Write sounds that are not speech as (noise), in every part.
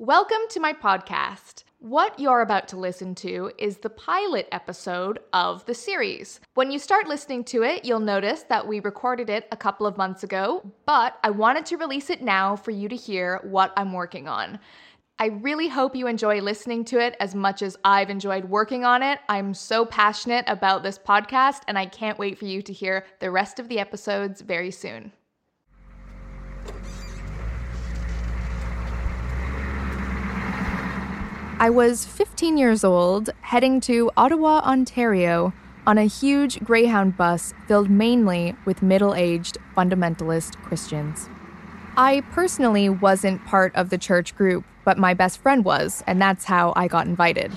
Welcome to my podcast. What you're about to listen to is the pilot episode of the series. When you start listening to it, you'll notice that we recorded it a couple of months ago, but I wanted to release it now for you to hear what I'm working on. I really hope you enjoy listening to it as much as I've enjoyed working on it. I'm so passionate about this podcast, and I can't wait for you to hear the rest of the episodes very soon. I was 15 years old, heading to Ottawa, Ontario, on a huge Greyhound bus filled mainly with middle aged fundamentalist Christians. I personally wasn't part of the church group, but my best friend was, and that's how I got invited.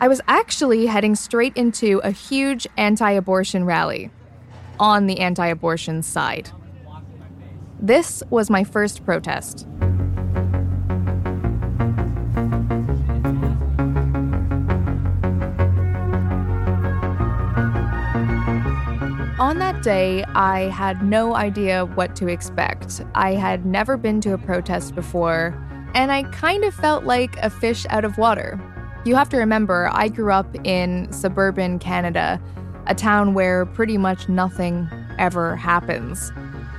I was actually heading straight into a huge anti abortion rally on the anti abortion side. This was my first protest. On that day, I had no idea what to expect. I had never been to a protest before, and I kind of felt like a fish out of water. You have to remember, I grew up in suburban Canada, a town where pretty much nothing ever happens.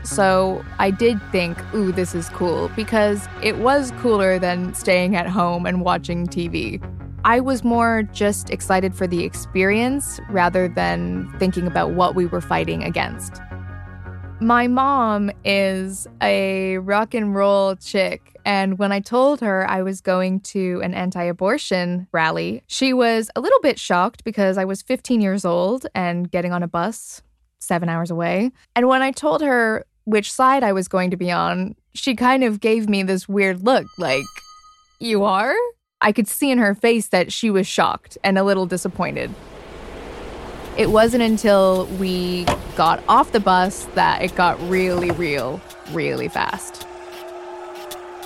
So I did think, ooh, this is cool, because it was cooler than staying at home and watching TV. I was more just excited for the experience rather than thinking about what we were fighting against. My mom is a rock and roll chick. And when I told her I was going to an anti abortion rally, she was a little bit shocked because I was 15 years old and getting on a bus seven hours away. And when I told her which side I was going to be on, she kind of gave me this weird look like, You are? I could see in her face that she was shocked and a little disappointed. It wasn't until we got off the bus that it got really real, really fast.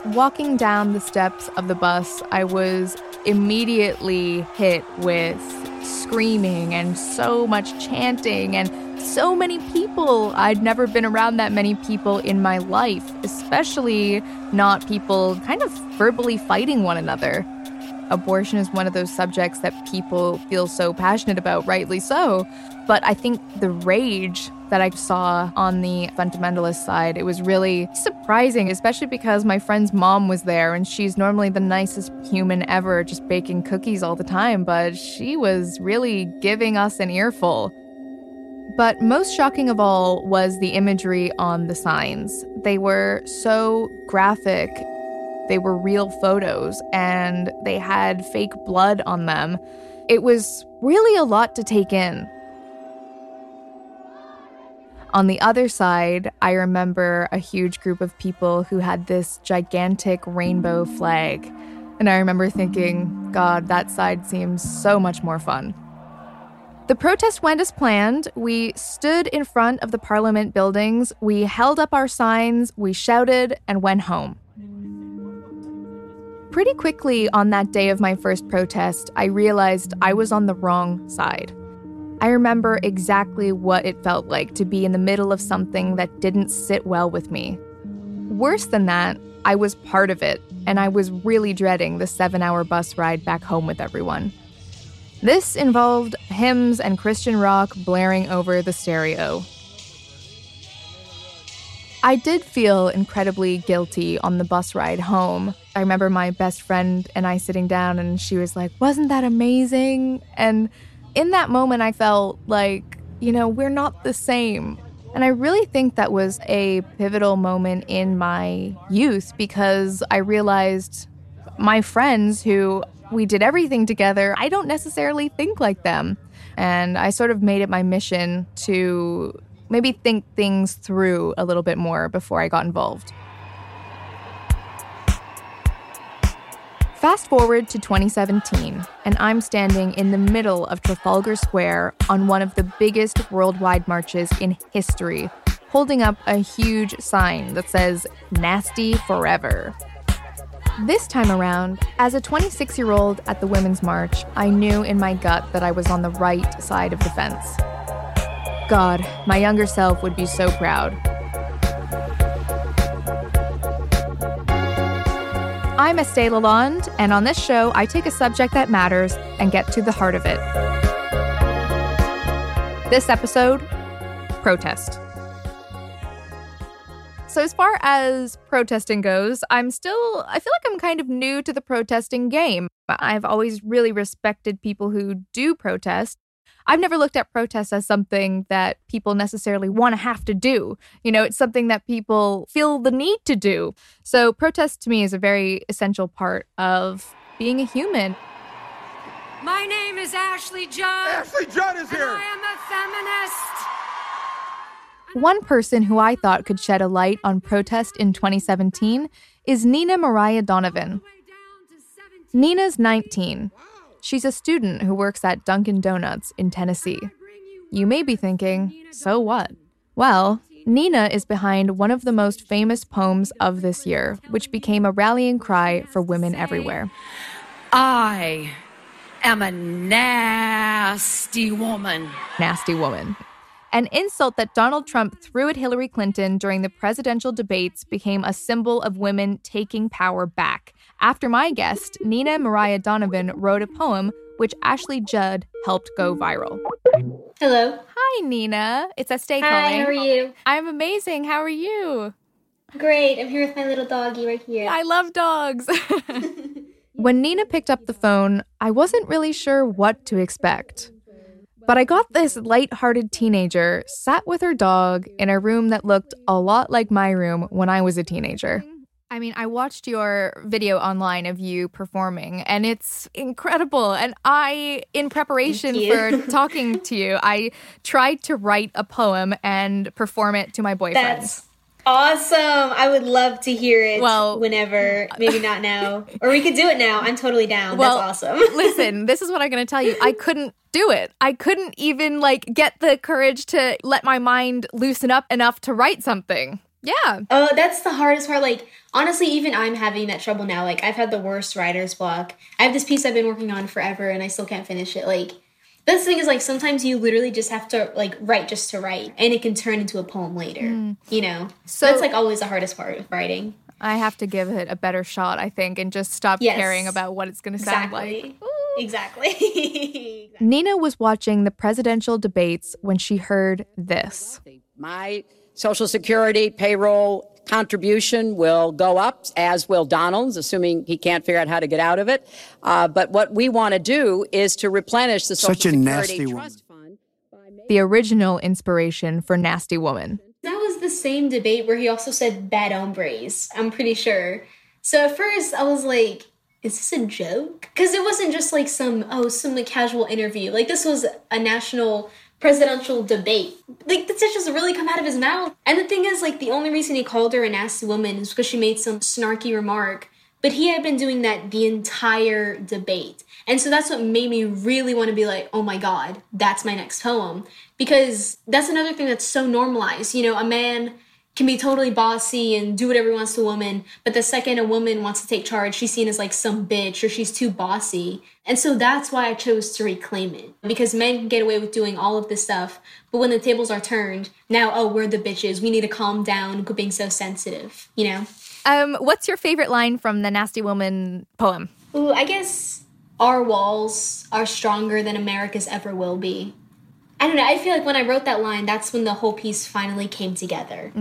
Walking down the steps of the bus, I was immediately hit with screaming and so much chanting and so many people. I'd never been around that many people in my life, especially not people kind of verbally fighting one another abortion is one of those subjects that people feel so passionate about, rightly so. But I think the rage that I saw on the fundamentalist side, it was really surprising, especially because my friend's mom was there and she's normally the nicest human ever, just baking cookies all the time, but she was really giving us an earful. But most shocking of all was the imagery on the signs. They were so graphic they were real photos and they had fake blood on them. It was really a lot to take in. On the other side, I remember a huge group of people who had this gigantic rainbow flag. And I remember thinking, God, that side seems so much more fun. The protest went as planned. We stood in front of the parliament buildings, we held up our signs, we shouted, and went home. Pretty quickly on that day of my first protest, I realized I was on the wrong side. I remember exactly what it felt like to be in the middle of something that didn't sit well with me. Worse than that, I was part of it, and I was really dreading the seven hour bus ride back home with everyone. This involved hymns and Christian rock blaring over the stereo. I did feel incredibly guilty on the bus ride home. I remember my best friend and I sitting down, and she was like, Wasn't that amazing? And in that moment, I felt like, you know, we're not the same. And I really think that was a pivotal moment in my youth because I realized my friends who we did everything together, I don't necessarily think like them. And I sort of made it my mission to maybe think things through a little bit more before I got involved. Fast forward to 2017, and I'm standing in the middle of Trafalgar Square on one of the biggest worldwide marches in history, holding up a huge sign that says, Nasty Forever. This time around, as a 26 year old at the Women's March, I knew in my gut that I was on the right side of the fence. God, my younger self would be so proud. I'm Estée Lalonde, and on this show, I take a subject that matters and get to the heart of it. This episode protest. So, as far as protesting goes, I'm still, I feel like I'm kind of new to the protesting game. But I've always really respected people who do protest. I've never looked at protests as something that people necessarily want to have to do. You know, it's something that people feel the need to do. So, protest to me is a very essential part of being a human. My name is Ashley Judd. Ashley Judd is here. I am a feminist. One person who I thought could shed a light on protest in 2017 is Nina Mariah Donovan. Nina's 19. She's a student who works at Dunkin' Donuts in Tennessee. You may be thinking, so what? Well, Nina is behind one of the most famous poems of this year, which became a rallying cry for women everywhere. I am a nasty woman. Nasty woman. An insult that Donald Trump threw at Hillary Clinton during the presidential debates became a symbol of women taking power back. After my guest, Nina Mariah Donovan, wrote a poem which Ashley Judd helped go viral. Hello. Hi, Nina. It's Estée Hi, calling. how are you? I'm amazing. How are you? Great. I'm here with my little doggy right here. I love dogs. (laughs) when Nina picked up the phone, I wasn't really sure what to expect. But I got this light-hearted teenager sat with her dog in a room that looked a lot like my room when I was a teenager. I mean, I watched your video online of you performing, and it's incredible. And I, in preparation for talking to you, I tried to write a poem and perform it to my boyfriend. That's awesome. I would love to hear it Well- whenever. Maybe not now. Or we could do it now. I'm totally down. Well, That's awesome. (laughs) listen, this is what I'm going to tell you. I couldn't do it. I couldn't even like get the courage to let my mind loosen up enough to write something. Yeah. Oh, that's the hardest part. Like, honestly, even I'm having that trouble now. Like, I've had the worst writer's block. I have this piece I've been working on forever and I still can't finish it. Like, this thing is like sometimes you literally just have to like write just to write and it can turn into a poem later, hmm. you know? So- So that's like always the hardest part of writing. I have to give it a better shot, I think, and just stop Yes. caring about what it's going to sound Exactly. like. (laughs) Exactly. Nina was watching the presidential debates when she heard this. My Social Security payroll contribution will go up, as will Donald's, assuming he can't figure out how to get out of it. Uh, but what we want to do is to replenish the Social Such a Security nasty woman. Trust Fund. The original inspiration for Nasty Woman. That was the same debate where he also said bad hombres, I'm pretty sure. So at first I was like, is this a joke? Because it wasn't just like some, oh, some like, casual interview. Like this was a national presidential debate. Like this just really come out of his mouth. And the thing is, like, the only reason he called her a nasty woman is because she made some snarky remark. But he had been doing that the entire debate. And so that's what made me really want to be like, oh my God, that's my next poem. Because that's another thing that's so normalized. You know, a man can be totally bossy and do whatever he wants to a woman, but the second a woman wants to take charge, she's seen as like some bitch or she's too bossy. And so that's why I chose to reclaim it. Because men can get away with doing all of this stuff, but when the tables are turned, now, oh, we're the bitches. We need to calm down, being so sensitive, you know? Um, what's your favorite line from the Nasty Woman poem? Ooh, I guess our walls are stronger than America's ever will be. I don't know. I feel like when I wrote that line, that's when the whole piece finally came together.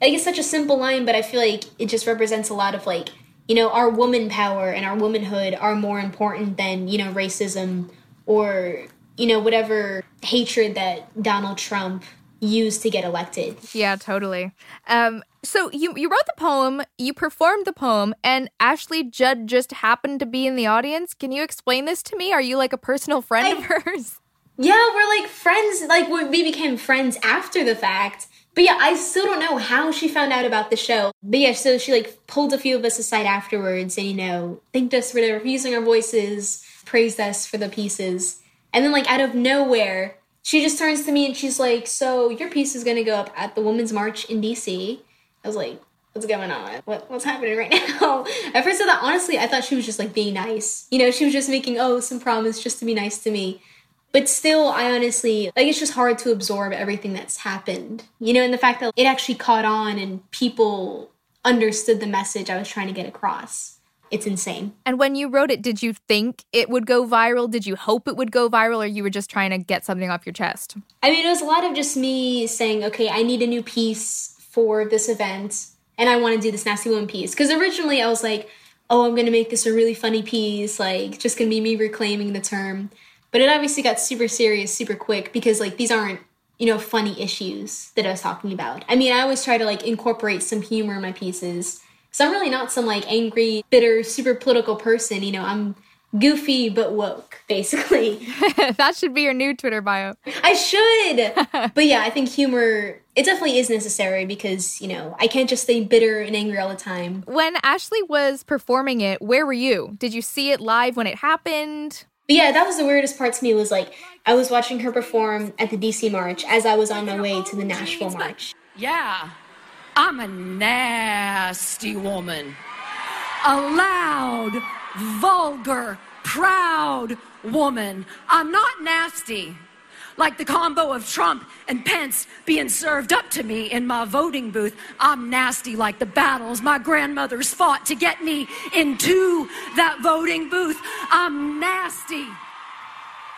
Like it's such a simple line, but I feel like it just represents a lot of like, you know, our woman power and our womanhood are more important than, you know, racism or, you know, whatever hatred that Donald Trump used to get elected. Yeah, totally. Um, so you you wrote the poem, you performed the poem, and Ashley Judd just happened to be in the audience. Can you explain this to me? Are you like a personal friend of hers? Yeah, we're like friends. Like we became friends after the fact, But yeah, I still don't know how she found out about the show. But yeah, so she like pulled a few of us aside afterwards and, you know, thanked us for using our voices, praised us for the pieces. And then, like, out of nowhere, she just turns to me and she's like, So your piece is gonna go up at the Women's March in DC. I was like, What's going on? What, what's happening right (laughs) now? At first, I thought, honestly, I thought she was just like being nice. You know, she was just making, oh, some promise just to be nice to me. But still, I honestly, like, it's just hard to absorb everything that's happened. You know, and the fact that it actually caught on and people understood the message I was trying to get across. It's insane. And when you wrote it, did you think it would go viral? Did you hope it would go viral, or you were just trying to get something off your chest? I mean, it was a lot of just me saying, okay, I need a new piece for this event, and I want to do this Nasty Woman piece. Because originally I was like, oh, I'm going to make this a really funny piece, like, just going to be me reclaiming the term. But it obviously got super serious super quick because like these aren't, you know, funny issues that I was talking about. I mean, I always try to like incorporate some humor in my pieces. So I'm really not some like angry, bitter, super political person, you know, I'm goofy but woke, basically. (laughs) (laughs) that should be your new Twitter bio. I should. (laughs) but yeah, I think humor it definitely is necessary because, you know, I can't just stay bitter and angry all the time. When Ashley was performing it, where were you? Did you see it live when it happened? But yeah, that was the weirdest part to me was like I was watching her perform at the DC March as I was on my way to the Nashville March. Yeah, I'm a nasty woman. A loud, vulgar, proud woman. I'm not nasty like the combo of Trump and Pence being served up to me in my voting booth. I'm nasty like the battles my grandmothers fought to get me into that voting booth. I'm nasty.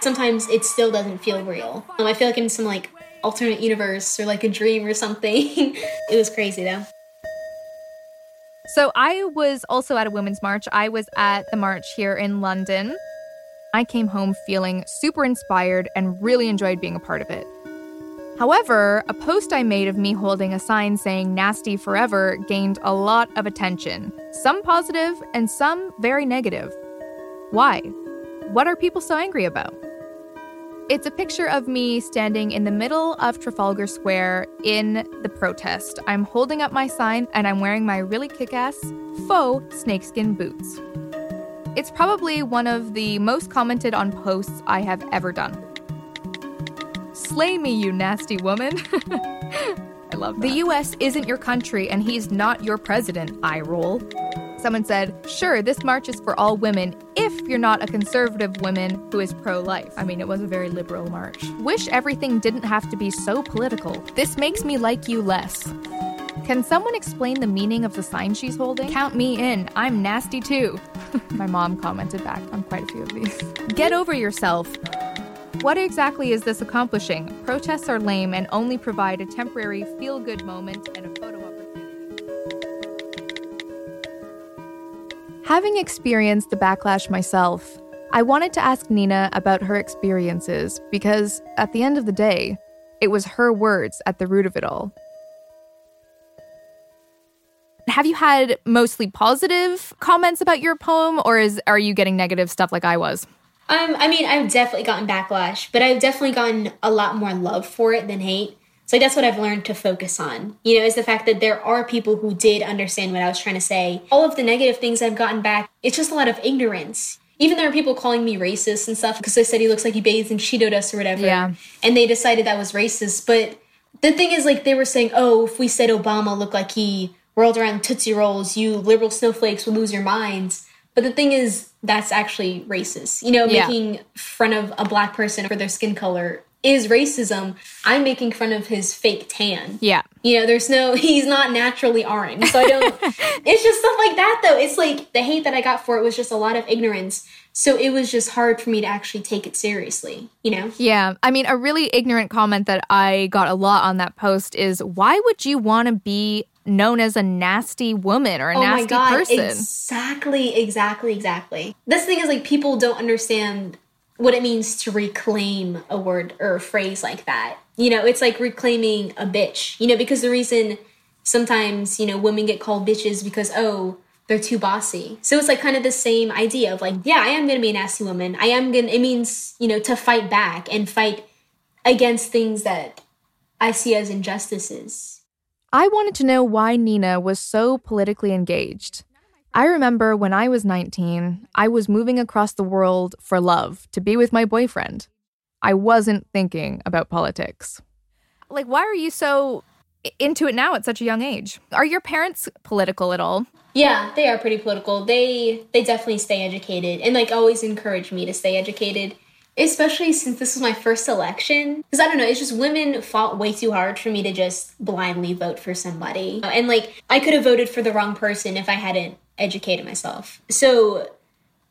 Sometimes it still doesn't feel real. Um, I feel like in some like alternate universe or like a dream or something. (laughs) it was crazy though. So I was also at a women's march. I was at the march here in London. I came home feeling super inspired and really enjoyed being a part of it. However, a post I made of me holding a sign saying nasty forever gained a lot of attention, some positive and some very negative. Why? What are people so angry about? It's a picture of me standing in the middle of Trafalgar Square in the protest. I'm holding up my sign and I'm wearing my really kick ass faux snakeskin boots. It's probably one of the most commented on posts I have ever done. Slay me, you nasty woman. (laughs) I love that. The US isn't your country and he's not your president, I roll. Someone said, Sure, this march is for all women if you're not a conservative woman who is pro life. I mean, it was a very liberal march. Wish everything didn't have to be so political. This makes me like you less. Can someone explain the meaning of the sign she's holding? Count me in. I'm nasty too. (laughs) My mom commented back on quite a few of these. Get over yourself. What exactly is this accomplishing? Protests are lame and only provide a temporary feel good moment and a photo opportunity. Having experienced the backlash myself, I wanted to ask Nina about her experiences because, at the end of the day, it was her words at the root of it all. Have you had mostly positive comments about your poem, or is are you getting negative stuff like I was? Um, I mean, I've definitely gotten backlash, but I've definitely gotten a lot more love for it than hate. So that's what I've learned to focus on. You know, is the fact that there are people who did understand what I was trying to say. All of the negative things I've gotten back, it's just a lot of ignorance. Even there are people calling me racist and stuff because they said he looks like he bathes in Cheeto dust or whatever. Yeah. And they decided that was racist. But the thing is, like, they were saying, oh, if we said Obama looked like he whirled around Tootsie Rolls, you liberal snowflakes would lose your minds. But the thing is, that's actually racist. You know, yeah. making fun of a black person for their skin color is racism. I'm making fun of his fake tan. Yeah. You know, there's no, (laughs) he's not naturally orange. So I don't, (laughs) it's just stuff like that though. It's like the hate that I got for it was just a lot of ignorance. So it was just hard for me to actually take it seriously, you know? Yeah. I mean, a really ignorant comment that I got a lot on that post is why would you want to be known as a nasty woman or a oh nasty God, person. Exactly, exactly, exactly. This thing is like people don't understand what it means to reclaim a word or a phrase like that. You know, it's like reclaiming a bitch, you know, because the reason sometimes, you know, women get called bitches because, oh, they're too bossy. So it's like kind of the same idea of like, yeah, I am going to be a nasty woman. I am going to, it means, you know, to fight back and fight against things that I see as injustices. I wanted to know why Nina was so politically engaged. I remember when I was 19, I was moving across the world for love, to be with my boyfriend. I wasn't thinking about politics. Like, why are you so into it now at such a young age? Are your parents political at all? Yeah, they are pretty political. They they definitely stay educated and like always encourage me to stay educated especially since this was my first election. Because I don't know, it's just women fought way too hard for me to just blindly vote for somebody. Uh, and like, I could have voted for the wrong person if I hadn't educated myself. So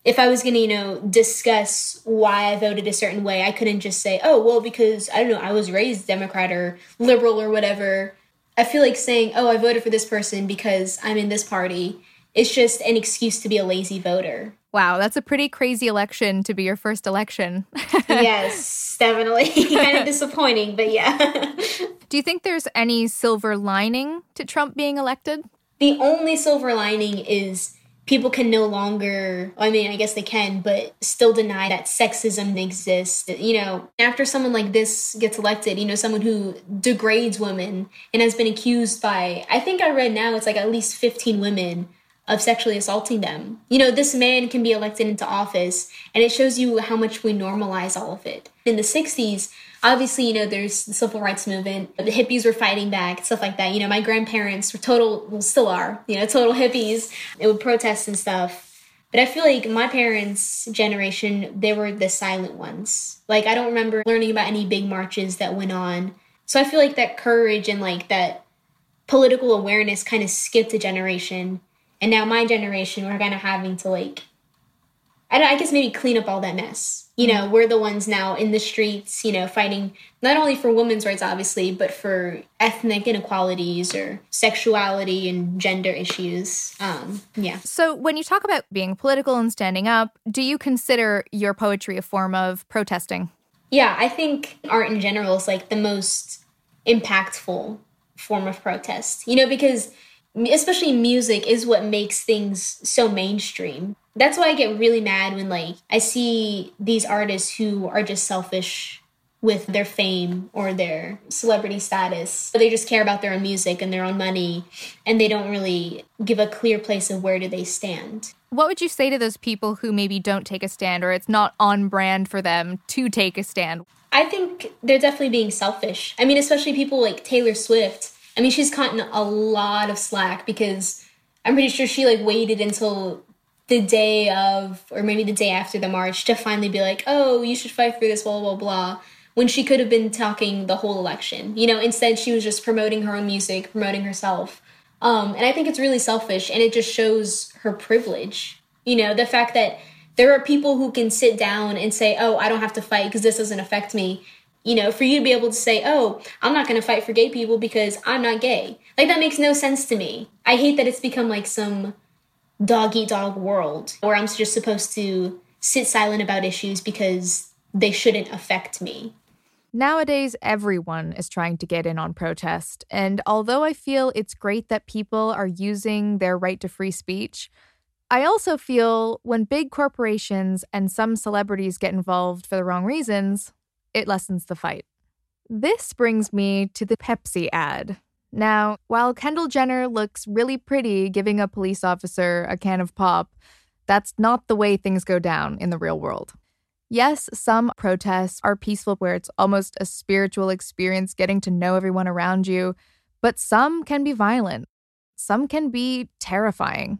if I was going to, you know, discuss why I voted a certain way, I couldn't just say, oh, well, because I don't know, I was raised Democrat or liberal or whatever. I feel like saying, oh, I voted for this person because I'm in this party. It's just an excuse to be a lazy voter. Wow, that's a pretty crazy election to be your first election. (laughs) yes, definitely. (laughs) kind of disappointing, but yeah. (laughs) Do you think there's any silver lining to Trump being elected? The only silver lining is people can no longer, I mean, I guess they can, but still deny that sexism exists. You know, after someone like this gets elected, you know, someone who degrades women and has been accused by, I think I read now it's like at least 15 women of sexually assaulting them. You know, this man can be elected into office, and it shows you how much we normalize all of it. In the 60s, obviously, you know, there's the civil rights movement, the hippies were fighting back, stuff like that. You know, my grandparents were total, well, still are, you know, total hippies. They would protest and stuff. But I feel like my parents' generation, they were the silent ones. Like, I don't remember learning about any big marches that went on. So I feel like that courage and like that political awareness kind of skipped a generation and now my generation, we're kind of having to like, I, don't, I guess maybe clean up all that mess. You know, we're the ones now in the streets, you know, fighting not only for women's rights, obviously, but for ethnic inequalities or sexuality and gender issues. Um, yeah. So, when you talk about being political and standing up, do you consider your poetry a form of protesting? Yeah, I think art in general is like the most impactful form of protest, you know, because especially music is what makes things so mainstream. That's why i get really mad when like i see these artists who are just selfish with their fame or their celebrity status they just care about their own music and their own money and they don't really give a clear place of where do they stand. What would you say to those people who maybe don't take a stand or it's not on brand for them to take a stand? I think they're definitely being selfish. I mean especially people like taylor swift I mean, she's gotten a lot of slack because I'm pretty sure she like waited until the day of, or maybe the day after the march to finally be like, oh, you should fight for this, blah, blah, blah. When she could have been talking the whole election. You know, instead she was just promoting her own music, promoting herself. Um, and I think it's really selfish and it just shows her privilege. You know, the fact that there are people who can sit down and say, oh, I don't have to fight because this doesn't affect me you know, for you to be able to say, oh, I'm not going to fight for gay people because I'm not gay. Like, that makes no sense to me. I hate that it's become like some dog eat dog world where I'm just supposed to sit silent about issues because they shouldn't affect me. Nowadays, everyone is trying to get in on protest. And although I feel it's great that people are using their right to free speech, I also feel when big corporations and some celebrities get involved for the wrong reasons, it lessens the fight. This brings me to the Pepsi ad. Now, while Kendall Jenner looks really pretty giving a police officer a can of pop, that's not the way things go down in the real world. Yes, some protests are peaceful where it's almost a spiritual experience getting to know everyone around you, but some can be violent. Some can be terrifying.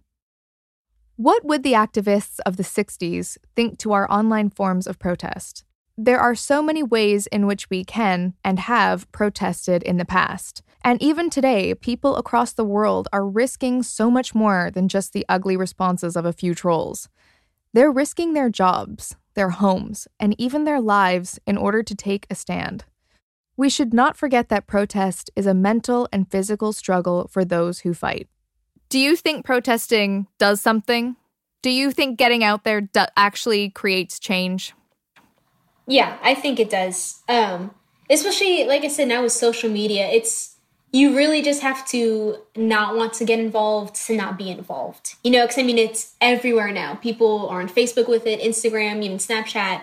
What would the activists of the 60s think to our online forms of protest? There are so many ways in which we can and have protested in the past. And even today, people across the world are risking so much more than just the ugly responses of a few trolls. They're risking their jobs, their homes, and even their lives in order to take a stand. We should not forget that protest is a mental and physical struggle for those who fight. Do you think protesting does something? Do you think getting out there do- actually creates change? Yeah, I think it does. Um, especially like I said now with social media, it's you really just have to not want to get involved to not be involved. You know, because I mean it's everywhere now. People are on Facebook with it, Instagram, even Snapchat.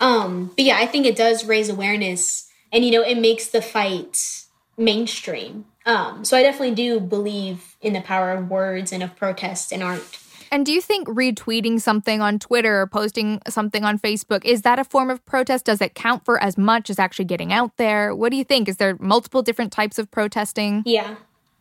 Um, but yeah, I think it does raise awareness, and you know, it makes the fight mainstream. Um, so I definitely do believe in the power of words and of protest and art. And do you think retweeting something on Twitter or posting something on Facebook is that a form of protest? Does it count for as much as actually getting out there? What do you think? Is there multiple different types of protesting? Yeah.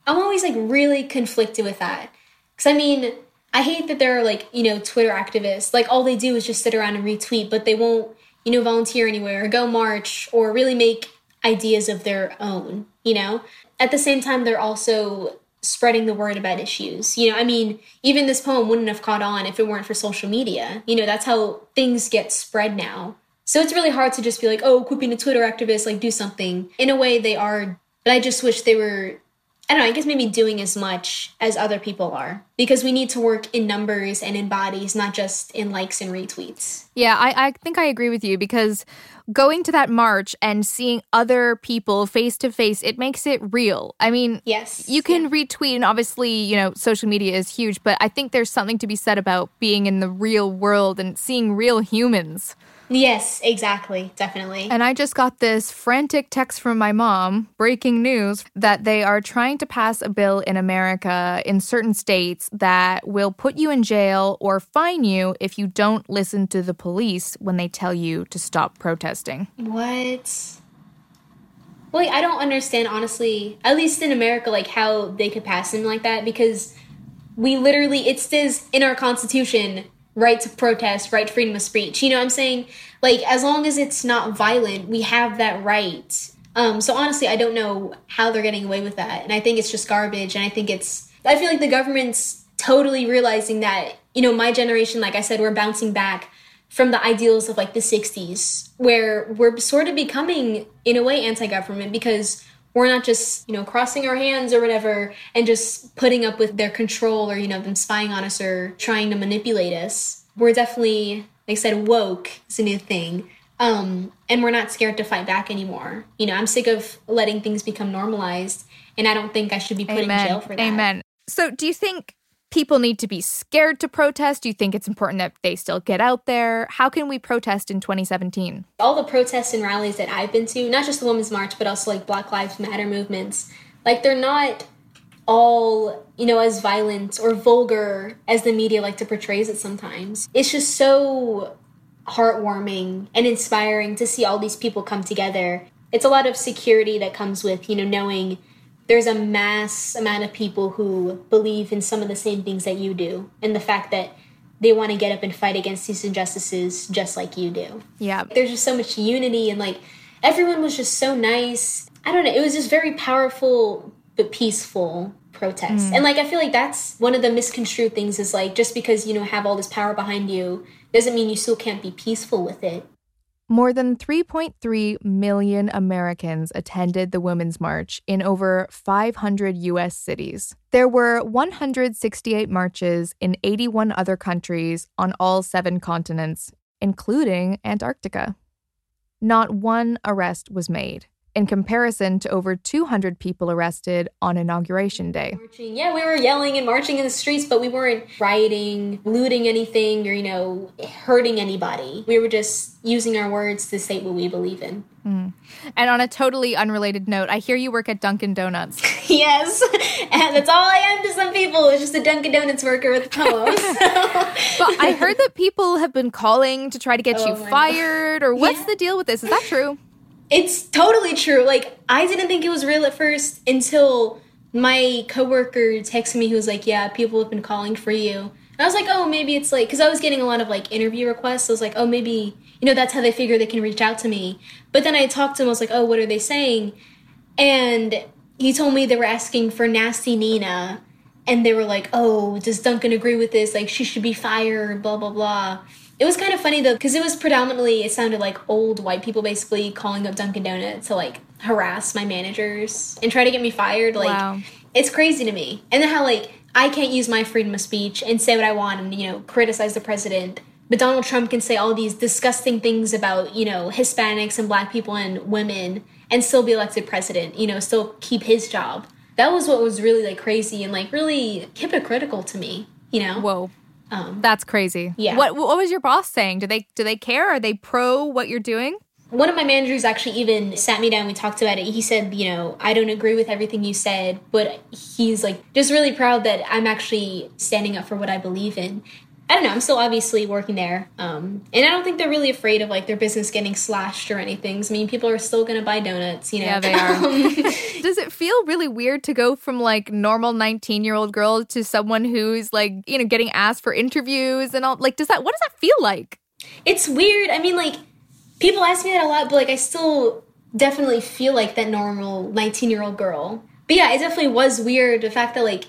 I'm always like really conflicted with that. Cuz I mean, I hate that there are like, you know, Twitter activists. Like all they do is just sit around and retweet, but they won't, you know, volunteer anywhere or go march or really make ideas of their own, you know? At the same time, they're also spreading the word about issues. You know, I mean, even this poem wouldn't have caught on if it weren't for social media. You know, that's how things get spread now. So it's really hard to just be like, oh, quit being a Twitter activist, like do something. In a way, they are, but I just wish they were I don't know, I guess maybe doing as much as other people are because we need to work in numbers and in bodies, not just in likes and retweets. Yeah, I, I think I agree with you because going to that march and seeing other people face to face, it makes it real. I mean, yes, you can yeah. retweet, and obviously, you know, social media is huge, but I think there's something to be said about being in the real world and seeing real humans. Yes, exactly. Definitely. And I just got this frantic text from my mom, breaking news, that they are trying to pass a bill in America in certain states that will put you in jail or fine you if you don't listen to the police when they tell you to stop protesting. What? Well, I don't understand, honestly, at least in America, like how they could pass something like that because we literally, it says in our Constitution right to protest, right to freedom of speech. You know what I'm saying? Like, as long as it's not violent, we have that right. Um, so honestly, I don't know how they're getting away with that. And I think it's just garbage. And I think it's, I feel like the government's totally realizing that, you know, my generation, like I said, we're bouncing back from the ideals of like the 60s, where we're sort of becoming, in a way, anti government because we're not just, you know, crossing our hands or whatever and just putting up with their control or, you know, them spying on us or trying to manipulate us. We're definitely, like I said, woke is a new thing. Um, and we're not scared to fight back anymore. You know, I'm sick of letting things become normalized, and I don't think I should be put Amen. in jail for that. Amen. So, do you think people need to be scared to protest? Do you think it's important that they still get out there? How can we protest in 2017? All the protests and rallies that I've been to, not just the Women's March, but also like Black Lives Matter movements, like they're not all, you know, as violent or vulgar as the media like to portray it sometimes. It's just so heartwarming and inspiring to see all these people come together. It's a lot of security that comes with, you know, knowing there's a mass amount of people who believe in some of the same things that you do and the fact that they want to get up and fight against these injustices just like you do. Yeah. There's just so much unity and like everyone was just so nice. I don't know, it was just very powerful but peaceful protest. Mm. And like I feel like that's one of the misconstrued things is like just because you know have all this power behind you doesn't mean you still can't be peaceful with it. More than 3.3 million Americans attended the Women's March in over 500 U.S. cities. There were 168 marches in 81 other countries on all seven continents, including Antarctica. Not one arrest was made in comparison to over 200 people arrested on Inauguration Day. Marching. Yeah, we were yelling and marching in the streets, but we weren't rioting, looting anything, or, you know, hurting anybody. We were just using our words to state what we believe in. Mm. And on a totally unrelated note, I hear you work at Dunkin' Donuts. (laughs) yes, and that's all I am to some people. It's just a Dunkin' Donuts worker with poems. (laughs) but I heard that people have been calling to try to get (laughs) oh you fired, God. or what's yeah. the deal with this? Is that true? It's totally true. Like I didn't think it was real at first until my coworker texted me. He was like, "Yeah, people have been calling for you." And I was like, "Oh, maybe it's like because I was getting a lot of like interview requests. I was like, oh, maybe you know that's how they figure they can reach out to me." But then I talked to him. I was like, "Oh, what are they saying?" And he told me they were asking for Nasty Nina, and they were like, "Oh, does Dunkin' agree with this? Like, she should be fired." Blah blah blah. It was kind of funny though, because it was predominantly, it sounded like old white people basically calling up Dunkin' Donuts to like harass my managers and try to get me fired. Like, wow. it's crazy to me. And then how, like, I can't use my freedom of speech and say what I want and, you know, criticize the president. But Donald Trump can say all these disgusting things about, you know, Hispanics and black people and women and still be elected president, you know, still keep his job. That was what was really like crazy and like really hypocritical to me, you know? Whoa. Um, That's crazy. Yeah. What What was your boss saying? Do they Do they care? Are they pro what you're doing? One of my managers actually even sat me down. We talked about it. He said, you know, I don't agree with everything you said, but he's like just really proud that I'm actually standing up for what I believe in. I don't know. I'm still obviously working there, um, and I don't think they're really afraid of like their business getting slashed or anything. I mean, people are still going to buy donuts, you know. Yeah, they are. (laughs) (laughs) Does it feel really weird to go from like normal 19 year old girl to someone who's like you know getting asked for interviews and all? Like, does that what does that feel like? It's weird. I mean, like people ask me that a lot, but like I still definitely feel like that normal 19 year old girl. But yeah, it definitely was weird the fact that like,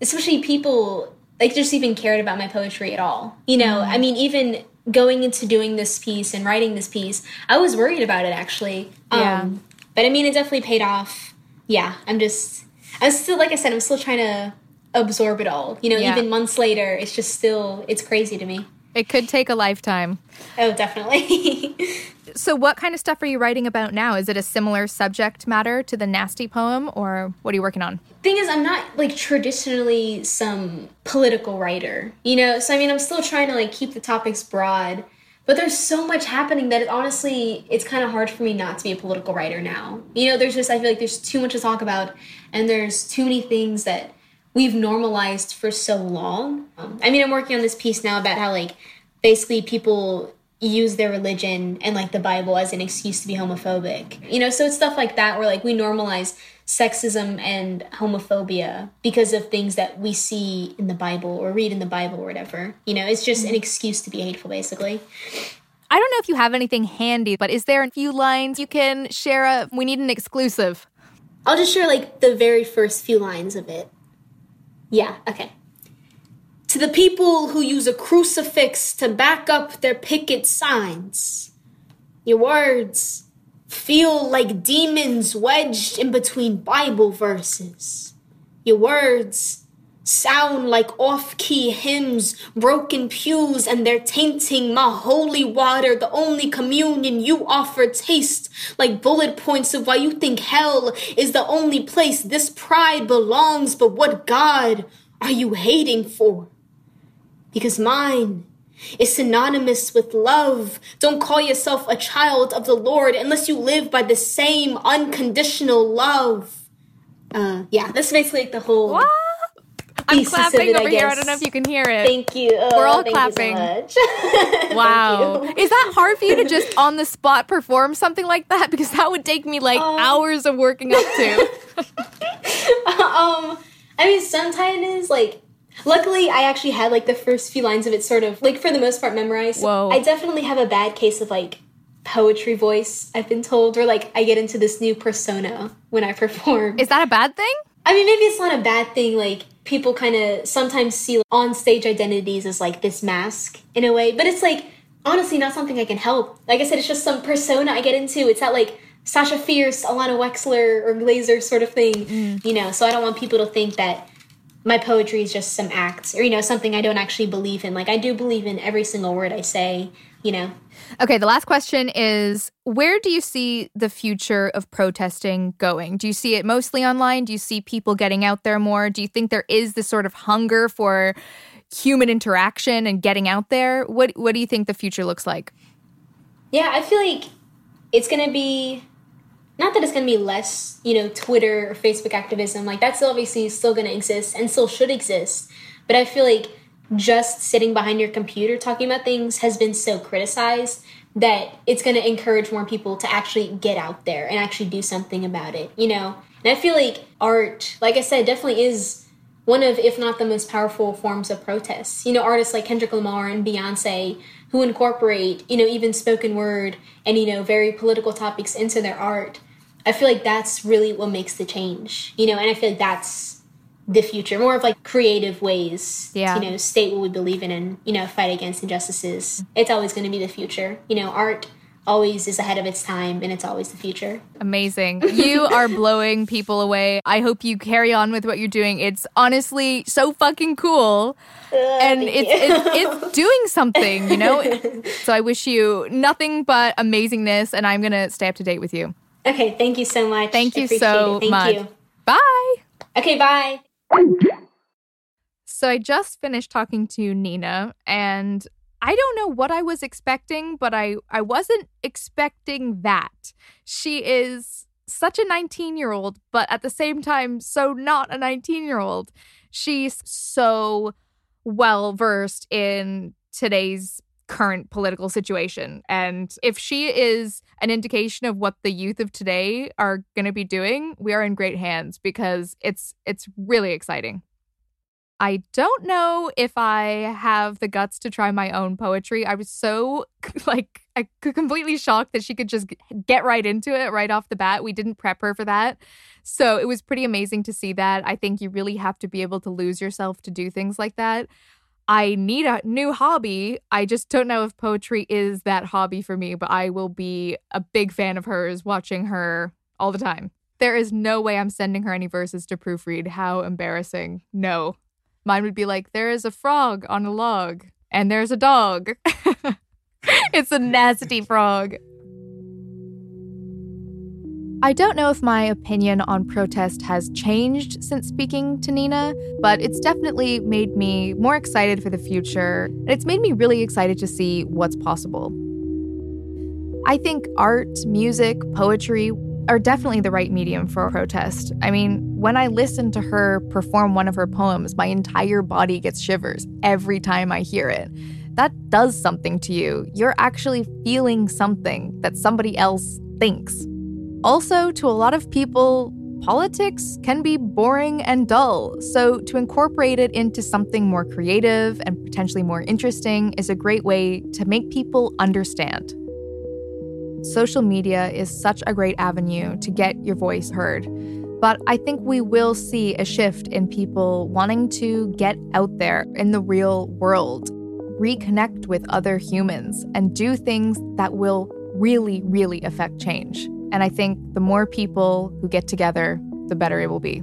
especially people like just even cared about my poetry at all. You know, mm. I mean, even going into doing this piece and writing this piece, I was worried about it actually. Yeah. Um, but I mean, it definitely paid off. Yeah, I'm just, I'm still, like I said, I'm still trying to absorb it all. You know, yeah. even months later, it's just still, it's crazy to me. It could take a lifetime. Oh, definitely. (laughs) so, what kind of stuff are you writing about now? Is it a similar subject matter to the nasty poem, or what are you working on? Thing is, I'm not like traditionally some political writer, you know. So, I mean, I'm still trying to like keep the topics broad, but there's so much happening that it, honestly, it's kind of hard for me not to be a political writer now. You know, there's just I feel like there's too much to talk about, and there's too many things that we've normalized for so long. Um, I mean, I'm working on this piece now about how like basically people use their religion and like the Bible as an excuse to be homophobic. You know, so it's stuff like that where like we normalize sexism and homophobia because of things that we see in the Bible or read in the Bible or whatever. You know, it's just an excuse to be hateful basically. I don't know if you have anything handy, but is there a few lines you can share? A, we need an exclusive. I'll just share like the very first few lines of it. Yeah, okay. To the people who use a crucifix to back up their picket signs, your words feel like demons wedged in between Bible verses. Your words sound like off key hymns, broken pews, and they're tainting my holy water, the only communion you offer taste like bullet points of why you think hell is the only place this pride belongs. But what God are you hating for? Because mine is synonymous with love. Don't call yourself a child of the Lord unless you live by the same unconditional love. Uh, yeah, that's basically like the whole. What? I'm clapping over I here. I don't know if you can hear it. Thank you. Oh, We're all clapping. So (laughs) wow. Is that hard for you to just on the spot perform something like that? Because that would take me like um, hours of working up to. (laughs) um, I mean, sometimes like Luckily, I actually had like the first few lines of it sort of like for the most part memorized. Whoa. I definitely have a bad case of like poetry voice, I've been told, or like I get into this new persona when I perform. Is that a bad thing? I mean, maybe it's not a bad thing. Like people kind of sometimes see on stage identities as like this mask in a way, but it's like honestly not something I can help. Like I said, it's just some persona I get into. It's not like Sasha Fierce, Ilana Wexler, or Glazer sort of thing, mm. you know. So I don't want people to think that my poetry is just some acts or you know something I don't actually believe in. Like I do believe in every single word I say, you know. Okay, the last question is where do you see the future of protesting going? Do you see it mostly online? Do you see people getting out there more? Do you think there is this sort of hunger for human interaction and getting out there? What what do you think the future looks like? Yeah, I feel like it's going to be not that it's going to be less, you know, Twitter or Facebook activism. Like that's obviously still going to exist and still should exist. But I feel like just sitting behind your computer talking about things has been so criticized that it's going to encourage more people to actually get out there and actually do something about it, you know? And I feel like art, like I said, definitely is one of, if not the most powerful forms of protest. You know, artists like Kendrick Lamar and Beyonce who incorporate, you know, even spoken word and, you know, very political topics into their art. I feel like that's really what makes the change, you know, and I feel like that's the future, more of like creative ways yeah. to, you know, state what we believe in and, you know, fight against injustices. It's always going to be the future. You know, art always is ahead of its time and it's always the future. Amazing. (laughs) You are blowing people away. I hope you carry on with what you're doing. It's honestly so fucking cool. Uh, and it's, it's, it's (laughs) doing something, you know? (laughs) so I wish you nothing but amazingness and I'm going to stay up to date with you. Okay, thank you so much. Thank you so thank much. You. Bye. Okay, bye. So I just finished talking to Nina and I don't know what I was expecting, but I, I wasn't expecting that. She is such a 19 year old, but at the same time, so not a 19 year old. She's so well versed in today's current political situation. And if she is an indication of what the youth of today are going to be doing, we are in great hands because it's it's really exciting. I don't know if I have the guts to try my own poetry. I was so (laughs) like I completely shocked that she could just get right into it right off the bat. We didn't prep her for that. So it was pretty amazing to see that. I think you really have to be able to lose yourself to do things like that. I need a new hobby. I just don't know if poetry is that hobby for me, but I will be a big fan of hers, watching her all the time. There is no way I'm sending her any verses to proofread. How embarrassing. No, Mine would be like, there is a frog on a log, and there's a dog. (laughs) it's a nasty frog. I don't know if my opinion on protest has changed since speaking to Nina, but it's definitely made me more excited for the future, and it's made me really excited to see what's possible. I think art, music, poetry are definitely the right medium for protest. I mean, when I listen to her perform one of her poems, my entire body gets shivers every time I hear it. That does something to you. You're actually feeling something that somebody else thinks. Also, to a lot of people, politics can be boring and dull. So, to incorporate it into something more creative and potentially more interesting is a great way to make people understand. Social media is such a great avenue to get your voice heard. But I think we will see a shift in people wanting to get out there in the real world, reconnect with other humans, and do things that will really, really affect change. And I think the more people who get together, the better it will be.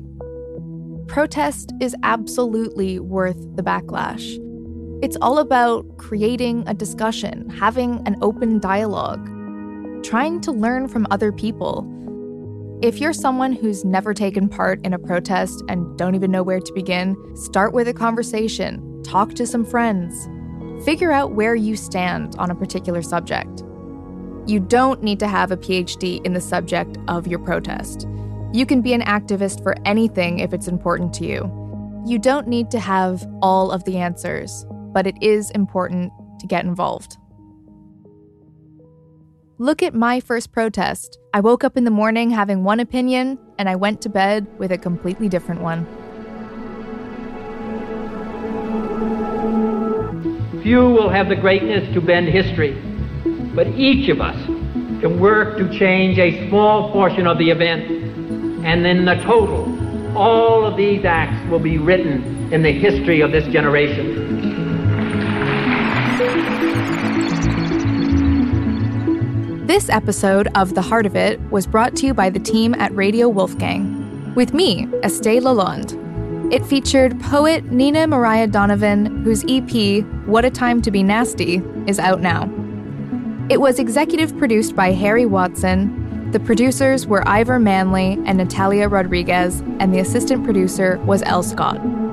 Protest is absolutely worth the backlash. It's all about creating a discussion, having an open dialogue, trying to learn from other people. If you're someone who's never taken part in a protest and don't even know where to begin, start with a conversation, talk to some friends, figure out where you stand on a particular subject. You don't need to have a PhD in the subject of your protest. You can be an activist for anything if it's important to you. You don't need to have all of the answers, but it is important to get involved. Look at my first protest. I woke up in the morning having one opinion, and I went to bed with a completely different one. Few will have the greatness to bend history, but each of us can work to change a small portion of the event, and in the total, all of these acts will be written in the history of this generation. This episode of The Heart of It was brought to you by the team at Radio Wolfgang, with me, Estée Lalonde. It featured poet Nina Mariah Donovan, whose EP, What a Time to Be Nasty, is out now. It was executive produced by Harry Watson. The producers were Ivor Manley and Natalia Rodriguez, and the assistant producer was Elle Scott.